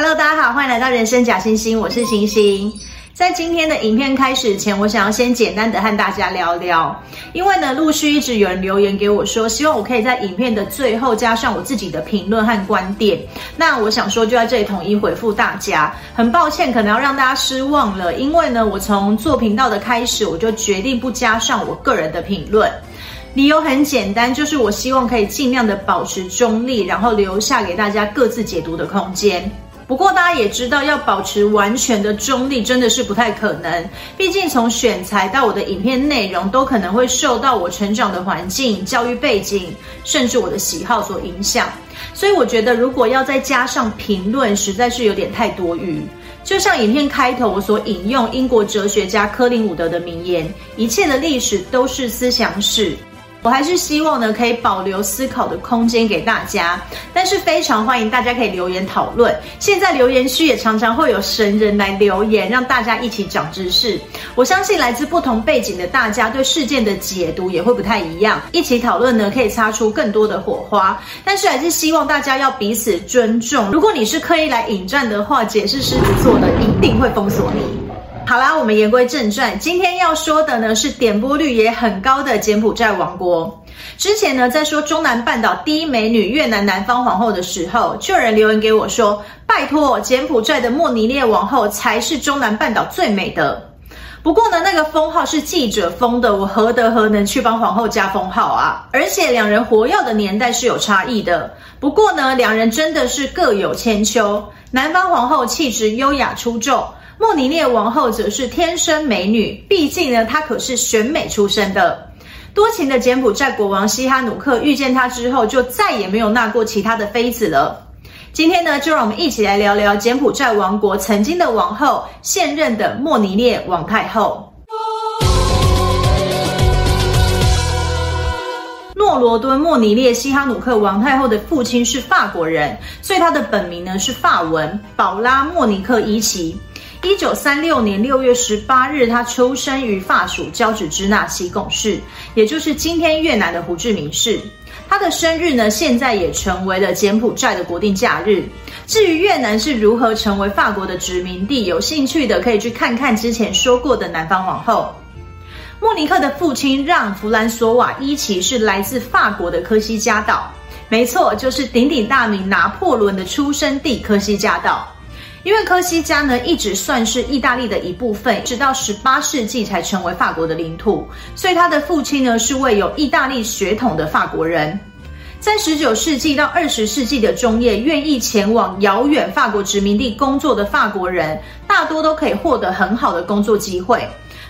Hello，大家好，欢迎来到人生假星星，我是星星。在今天的影片开始前，我想要先简单的和大家聊聊，因为呢，陆续一直有人留言给我说，希望我可以在影片的最后加上我自己的评论和观点。那我想说，就在这里统一回复大家。很抱歉，可能要让大家失望了，因为呢，我从做频道的开始，我就决定不加上我个人的评论。理由很简单，就是我希望可以尽量的保持中立，然后留下给大家各自解读的空间。不过大家也知道，要保持完全的中立真的是不太可能。毕竟从选材到我的影片内容，都可能会受到我成长的环境、教育背景，甚至我的喜好所影响。所以我觉得，如果要再加上评论，实在是有点太多余。就像影片开头我所引用英国哲学家柯林伍德的名言：“一切的历史都是思想史。”我还是希望呢，可以保留思考的空间给大家，但是非常欢迎大家可以留言讨论。现在留言区也常常会有神人来留言，让大家一起长知识。我相信来自不同背景的大家对事件的解读也会不太一样，一起讨论呢，可以擦出更多的火花。但是还是希望大家要彼此尊重。如果你是刻意来引战的话，解释狮子座的，一定会封锁你。好啦，我们言归正传，今天要说的呢是点播率也很高的柬埔寨王国。之前呢，在说中南半岛第一美女越南南方皇后的时候，就有人留言给我说：“拜托，柬埔寨的莫尼列王后才是中南半岛最美的。”不过呢，那个封号是记者封的，我何德何能去帮皇后加封号啊？而且两人活跃的年代是有差异的。不过呢，两人真的是各有千秋。南方皇后气质优雅出众。莫尼列王后则是天生美女，毕竟呢，她可是选美出身的。多情的柬埔寨国王西哈努克遇见她之后，就再也没有纳过其他的妃子了。今天呢，就让我们一起来聊聊柬埔寨王国曾经的王后，现任的莫尼列王太后。诺罗敦莫尼列西哈努克王太后的父亲是法国人，所以她的本名呢是法文保拉莫尼克伊奇。一九三六年六月十八日，他出生于法属交趾支那西贡市，也就是今天越南的胡志明市。他的生日呢，现在也成为了柬埔寨的国定假日。至于越南是如何成为法国的殖民地，有兴趣的可以去看看之前说过的南方皇后。莫尼克的父亲让·弗兰索瓦·伊奇是来自法国的科西嘉岛，没错，就是鼎鼎大名拿破仑的出生地科西嘉岛。因为科西嘉呢，一直算是意大利的一部分，直到十八世纪才成为法国的领土，所以他的父亲呢是位有意大利血统的法国人。在十九世纪到二十世纪的中叶，愿意前往遥远法国殖民地工作的法国人，大多都可以获得很好的工作机会。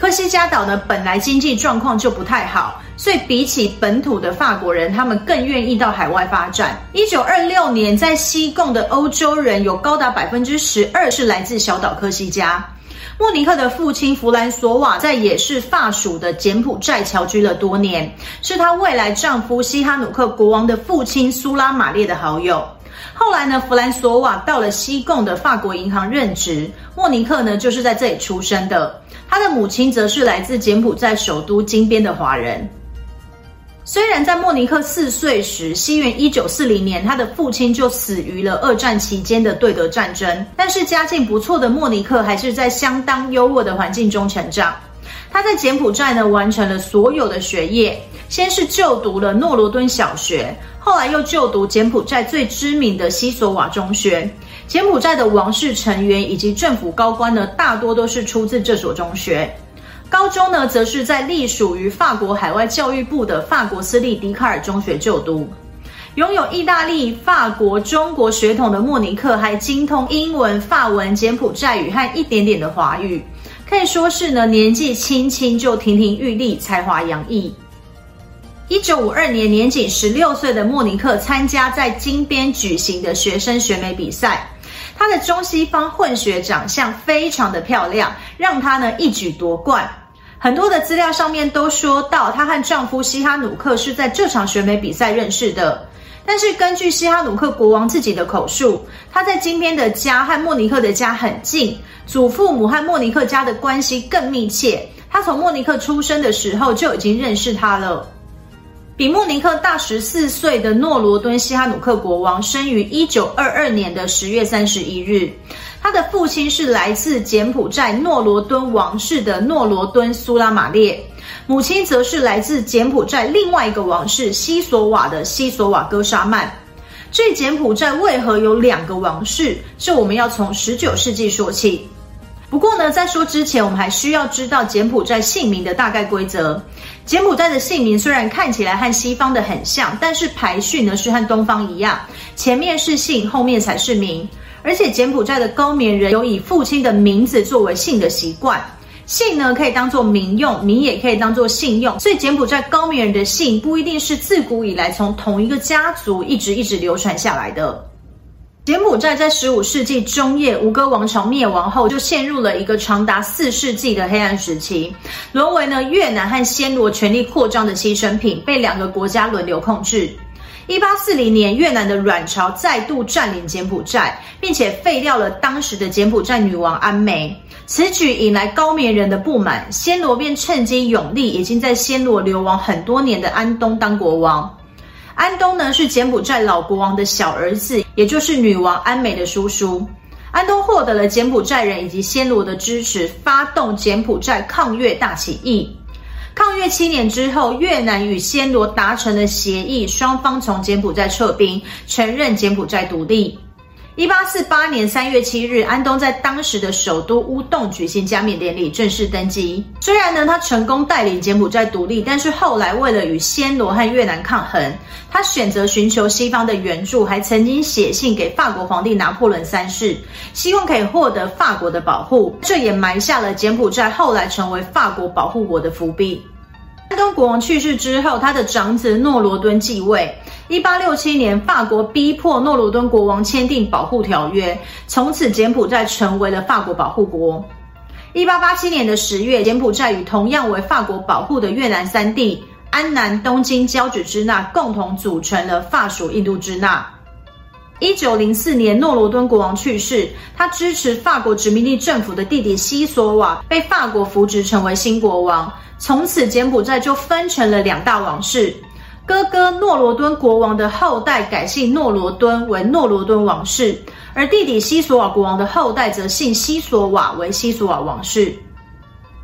科西嘉岛呢，本来经济状况就不太好，所以比起本土的法国人，他们更愿意到海外发展。一九二六年，在西贡的欧洲人有高达百分之十二是来自小岛科西嘉。莫尼克的父亲弗兰索瓦在也是法属的柬埔寨侨居了多年，是她未来丈夫西哈努克国王的父亲苏拉玛列的好友。后来呢，弗兰索瓦到了西贡的法国银行任职，莫尼克呢就是在这里出生的。他的母亲则是来自柬埔寨首都金边的华人。虽然在莫尼克四岁时，西元一九四零年，他的父亲就死于了二战期间的对德战争，但是家境不错的莫尼克还是在相当优渥的环境中成长。他在柬埔寨呢完成了所有的学业，先是就读了诺罗敦小学，后来又就读柬埔寨最知名的西索瓦中学。柬埔寨的王室成员以及政府高官呢，大多都是出自这所中学。高中呢，则是在隶属于法国海外教育部的法国私立笛卡尔中学就读。拥有意大利、法国、中国血统的莫尼克，还精通英文、法文、柬埔寨语和一点点的华语，可以说是呢年纪轻轻就亭亭玉立，才华洋溢。一九五二年，年仅十六岁的莫尼克参加在金边举行的学生选美比赛。她的中西方混血长相非常的漂亮，让她呢一举夺冠。很多的资料上面都说到，她和丈夫西哈努克是在这场选美比赛认识的。但是根据西哈努克国王自己的口述，他在金边的家和莫尼克的家很近，祖父母和莫尼克家的关系更密切。他从莫尼克出生的时候就已经认识她了。比莫尼克大十四岁的诺罗敦西哈努克国王生于一九二二年的十月三十一日。他的父亲是来自柬埔寨诺罗敦王室的诺罗敦苏拉玛列，母亲则是来自柬埔寨另外一个王室西索瓦的西索瓦哥沙曼。这柬埔寨为何有两个王室？这我们要从十九世纪说起。不过呢，在说之前，我们还需要知道柬埔寨姓名的大概规则。柬埔寨的姓名虽然看起来和西方的很像，但是排序呢是和东方一样，前面是姓，后面才是名。而且柬埔寨的高棉人有以父亲的名字作为姓的习惯，姓呢可以当做名用，名也可以当做姓用。所以柬埔寨高棉人的姓不一定是自古以来从同一个家族一直一直流传下来的。柬埔寨在十五世纪中叶，吴哥王朝灭亡后，就陷入了一个长达四世纪的黑暗时期，沦为呢越南和暹罗权力扩张的牺牲品，被两个国家轮流控制。一八四零年，越南的阮朝再度占领柬埔寨，并且废掉了当时的柬埔寨女王安梅。此举引来高棉人的不满，暹罗便趁机拥立已经在暹罗流亡很多年的安东当国王。安东呢是柬埔寨老国王的小儿子，也就是女王安美的叔叔。安东获得了柬埔寨人以及暹罗的支持，发动柬埔寨抗越大起义。抗越七年之后，越南与暹罗达成了协议，双方从柬埔寨撤兵，承认柬埔寨独立。一八四八年三月七日，安东在当时的首都乌洞举行加冕典礼，正式登基。虽然呢，他成功带领柬埔寨独立，但是后来为了与暹罗和越南抗衡，他选择寻求西方的援助，还曾经写信给法国皇帝拿破仑三世，希望可以获得法国的保护。这也埋下了柬埔寨后来成为法国保护国的伏笔。安东国王去世之后，他的长子诺罗敦继位。一八六七年，法国逼迫诺罗敦国王签订保护条约，从此柬埔寨成为了法国保护国。一八八七年的十月，柬埔寨与同样为法国保护的越南三地安南、东京、交趾支那共同组成了法属印度支那。一九零四年，诺罗敦国王去世，他支持法国殖民地政府的弟弟西索瓦被法国扶植成为新国王，从此柬埔寨就分成了两大王室。哥哥诺罗敦国王的后代改姓诺罗敦为诺罗敦王室，而弟弟西索瓦国王的后代则姓西索瓦为西索瓦王室。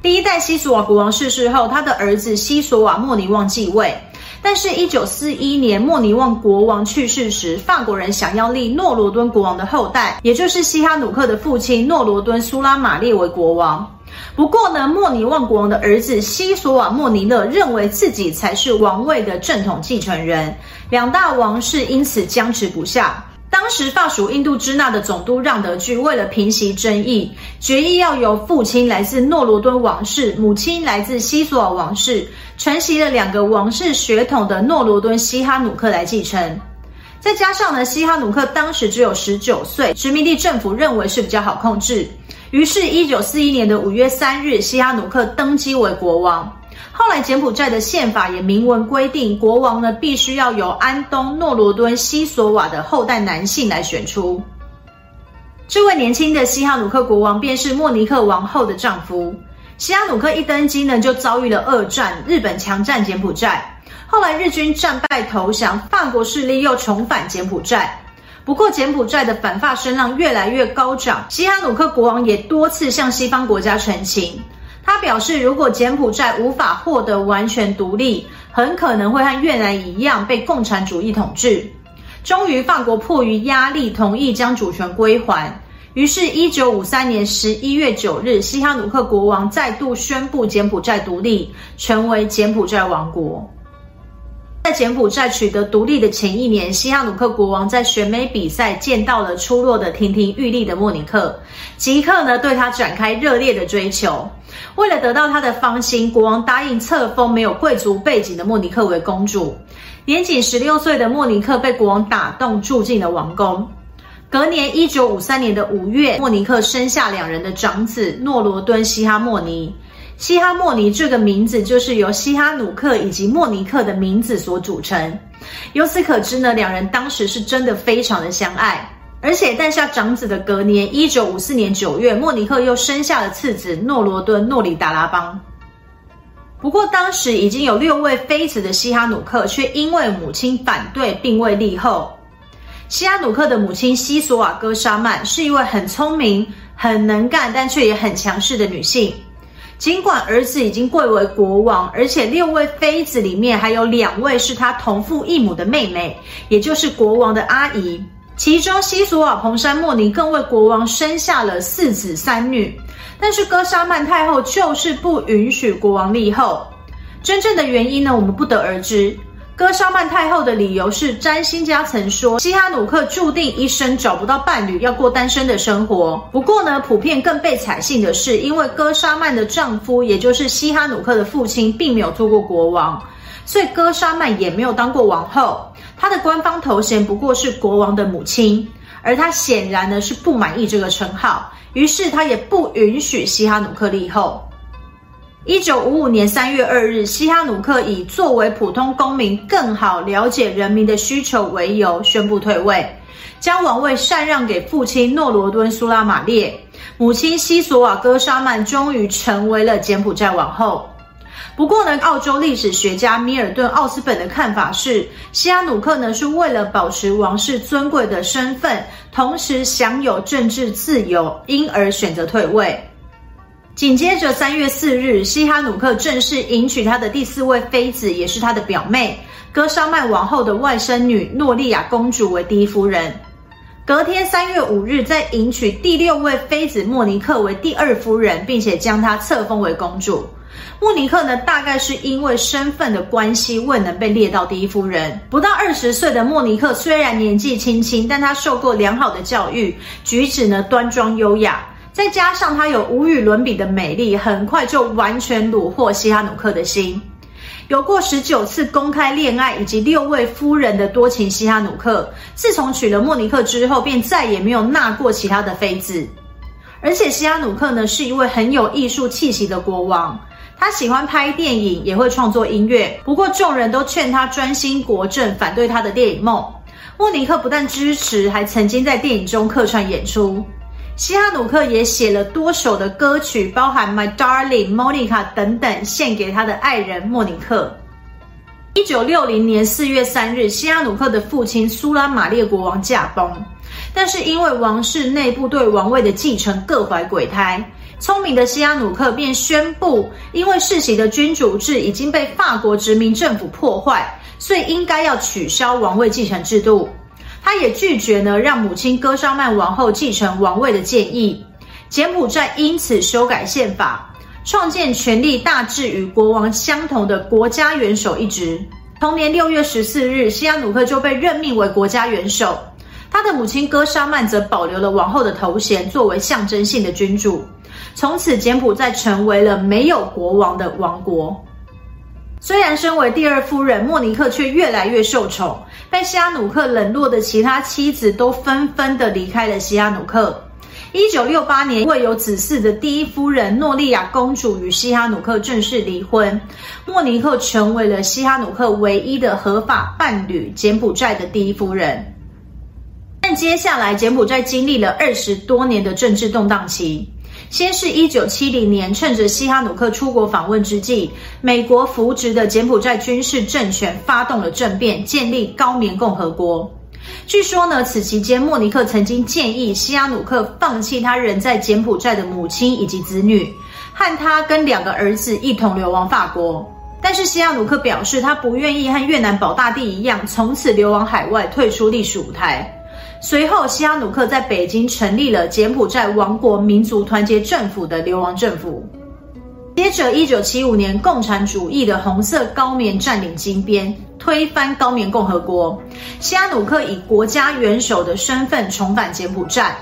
第一代西索瓦国王逝世后，他的儿子西索瓦莫尼旺继位。但是，一九四一年莫尼旺国王去世时，法国人想要立诺罗敦国王的后代，也就是西哈努克的父亲诺罗敦苏拉玛列为国王。不过呢，莫尼旺国王的儿子西索瓦莫尼勒认为自己才是王位的正统继承人，两大王室因此僵持不下。当时法属印度支那的总督让德句为了平息争议，决议要由父亲来自诺罗敦王室，母亲来自西索瓦王室，承袭了两个王室血统的诺罗敦西哈努克来继承。再加上呢，西哈努克当时只有十九岁，殖民地政府认为是比较好控制。于是，一九四一年的五月三日，西哈努克登基为国王。后来，柬埔寨的宪法也明文规定，国王呢必须要由安东诺罗敦西索瓦的后代男性来选出。这位年轻的西哈努克国王便是莫尼克王后的丈夫。西哈努克一登基呢，就遭遇了二战，日本强占柬埔寨。后来日军战败投降，法国势力又重返柬埔寨。不过，柬埔寨的反法声浪越来越高涨，西哈努克国王也多次向西方国家陈情。他表示，如果柬埔寨无法获得完全独立，很可能会和越南一样被共产主义统治。终于，法国迫于压力，同意将主权归还。于是，一九五三年十一月九日，西哈努克国王再度宣布柬埔寨独立，成为柬埔寨王国。在柬埔寨取得独立的前一年，西哈努克国王在选美比赛见到了出落得亭亭玉立的莫尼克，即刻呢对他展开热烈的追求。为了得到他的芳心，国王答应册封没有贵族背景的莫尼克为公主。年仅十六岁的莫尼克被国王打动，住进了王宫。隔年一九五三年的五月，莫尼克生下两人的长子诺罗敦西哈莫尼。西哈莫尼这个名字就是由西哈努克以及莫尼克的名字所组成。由此可知呢，两人当时是真的非常的相爱。而且诞下长子的隔年，一九五四年九月，莫尼克又生下了次子诺罗敦诺里达拉邦。不过当时已经有六位妃子的西哈努克，却因为母亲反对，并未立后。西哈努克的母亲西索瓦戈沙曼是一位很聪明、很能干，但却也很强势的女性。尽管儿子已经贵为国王，而且六位妃子里面还有两位是他同父异母的妹妹，也就是国王的阿姨。其中西索瓦蓬山莫尼更为国王生下了四子三女。但是戈沙曼太后就是不允许国王立后。真正的原因呢，我们不得而知。戈沙曼太后的理由是，占星家曾说西哈努克注定一生找不到伴侣，要过单身的生活。不过呢，普遍更被采信的是，因为戈沙曼的丈夫，也就是西哈努克的父亲，并没有做过国王，所以戈沙曼也没有当过王后。她的官方头衔不过是国王的母亲，而她显然呢是不满意这个称号，于是她也不允许西哈努克立后。一九五五年三月二日，西哈努克以作为普通公民更好了解人民的需求为由，宣布退位，将王位禅让给父亲诺罗敦苏拉玛列，母亲西索瓦戈沙曼终于成为了柬埔寨王后。不过呢，澳洲历史学家米尔顿奥斯本的看法是，西哈努克呢是为了保持王室尊贵的身份，同时享有政治自由，因而选择退位。紧接着，三月四日，西哈努克正式迎娶他的第四位妃子，也是他的表妹戈沙曼王后的外甥女诺莉亚公主为第一夫人。隔天，三月五日，再迎娶第六位妃子莫尼克为第二夫人，并且将她册封为公主。莫尼克呢，大概是因为身份的关系，未能被列到第一夫人。不到二十岁的莫尼克虽然年纪轻轻，但她受过良好的教育，举止呢端庄优雅。再加上她有无与伦比的美丽，很快就完全虏获西哈努克的心。有过十九次公开恋爱以及六位夫人的多情西哈努克，自从娶了莫尼克之后，便再也没有纳过其他的妃子。而且西哈努克呢，是一位很有艺术气息的国王，他喜欢拍电影，也会创作音乐。不过众人都劝他专心国政，反对他的电影梦。莫尼克不但支持，还曾经在电影中客串演出。西哈努克也写了多首的歌曲，包含《My Darling》、《Monica》等等，献给他的爱人莫尼克。一九六零年四月三日，西哈努克的父亲苏拉玛列国王驾崩，但是因为王室内部对王位的继承各怀鬼胎，聪明的西哈努克便宣布，因为世袭的君主制已经被法国殖民政府破坏，所以应该要取消王位继承制度。他也拒绝呢，让母亲戈沙曼王后继承王位的建议。柬埔寨因此修改宪法，创建权力大致与国王相同的国家元首一职。同年六月十四日，西哈努克就被任命为国家元首。他的母亲戈沙曼则保留了王后的头衔，作为象征性的君主。从此，柬埔寨成为了没有国王的王国。虽然身为第二夫人，莫尼克却越来越受宠。被西哈努克冷落的其他妻子都纷纷的离开了西哈努克。一九六八年，未有子嗣的第一夫人诺莉亚公主与西哈努克正式离婚，莫尼克成为了西哈努克唯一的合法伴侣，柬埔寨的第一夫人。但接下来，柬埔寨经历了二十多年的政治动荡期。先是一九七零年，趁着西哈努克出国访问之际，美国扶植的柬埔寨军事政权发动了政变，建立高棉共和国。据说呢，此期间莫尼克曾经建议西哈努克放弃他人在柬埔寨的母亲以及子女，和他跟两个儿子一同流亡法国。但是西哈努克表示，他不愿意和越南保大帝一样，从此流亡海外，退出历史舞台。随后，西哈努克在北京成立了柬埔寨王国民族团结政府的流亡政府。接着，一九七五年，共产主义的红色高棉占领金边，推翻高棉共和国。西哈努克以国家元首的身份重返柬埔寨。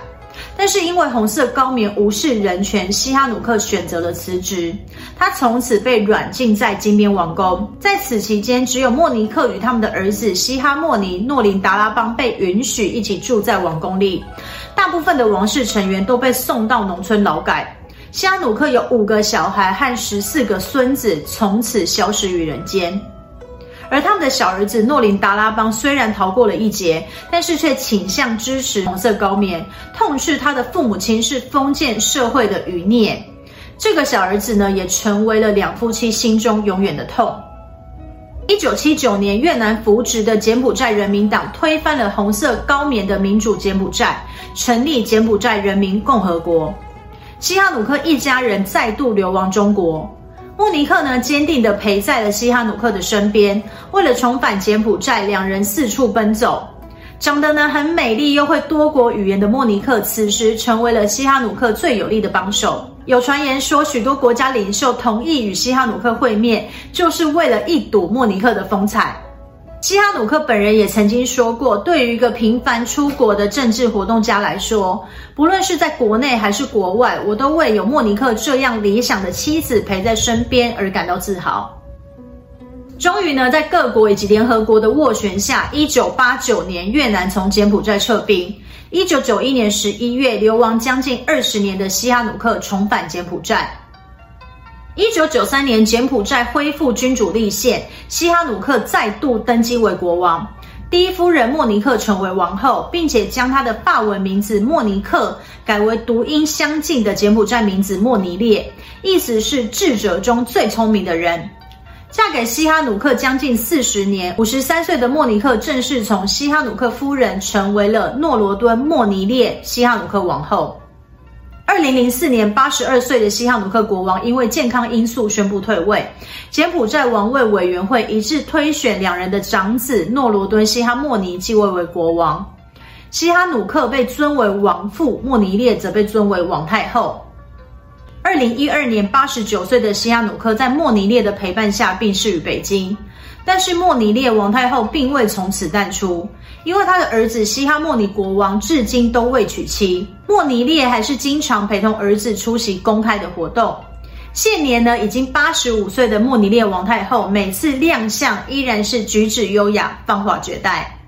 但是因为红色高棉无视人权，西哈努克选择了辞职。他从此被软禁在金边王宫。在此期间，只有莫尼克与他们的儿子西哈莫尼诺林达拉邦被允许一起住在王宫里。大部分的王室成员都被送到农村劳改。西哈努克有五个小孩和十四个孙子，从此消失于人间。而他们的小儿子诺林达拉邦虽然逃过了一劫，但是却倾向支持红色高棉，痛斥他的父母亲是封建社会的余孽。这个小儿子呢，也成为了两夫妻心中永远的痛。一九七九年，越南扶植的柬埔寨人民党推翻了红色高棉的民主柬埔寨，成立柬埔寨人民共和国。西哈努克一家人再度流亡中国。莫尼克呢，坚定地陪在了西哈努克的身边，为了重返柬埔寨，两人四处奔走。长得呢很美丽又会多国语言的莫尼克，此时成为了西哈努克最有力的帮手。有传言说，许多国家领袖同意与西哈努克会面，就是为了一睹莫尼克的风采。西哈努克本人也曾经说过，对于一个频繁出国的政治活动家来说，不论是在国内还是国外，我都为有莫尼克这样理想的妻子陪在身边而感到自豪。终于呢，在各国以及联合国的斡旋下，一九八九年，越南从柬埔寨撤兵。一九九一年十一月，流亡将近二十年的西哈努克重返柬埔寨。一九九三年，柬埔寨恢复君主立宪，西哈努克再度登基为国王。第一夫人莫尼克成为王后，并且将她的法文名字莫尼克改为读音相近的柬埔寨名字莫尼列，意思是智者中最聪明的人。嫁给西哈努克将近四十年，五十三岁的莫尼克正式从西哈努克夫人成为了诺罗敦莫尼列西哈努克王后。二零零四年，八十二岁的西哈努克国王因为健康因素宣布退位，柬埔寨王位委员会一致推选两人的长子诺罗敦西哈莫尼继位为国王，西哈努克被尊为王父，莫尼列则被尊为王太后。二零一二年，八十九岁的西哈努克在莫尼列的陪伴下病逝于北京，但是莫尼列王太后并未从此淡出，因为她的儿子西哈莫尼国王至今都未娶妻，莫尼列还是经常陪同儿子出席公开的活动。现年呢，已经八十五岁的莫尼列王太后，每次亮相依然是举止优雅，芳华绝代。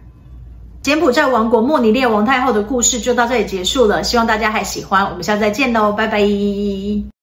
柬埔寨王国莫尼列王太后的故事就到这里结束了，希望大家还喜欢，我们下次再见喽，拜拜。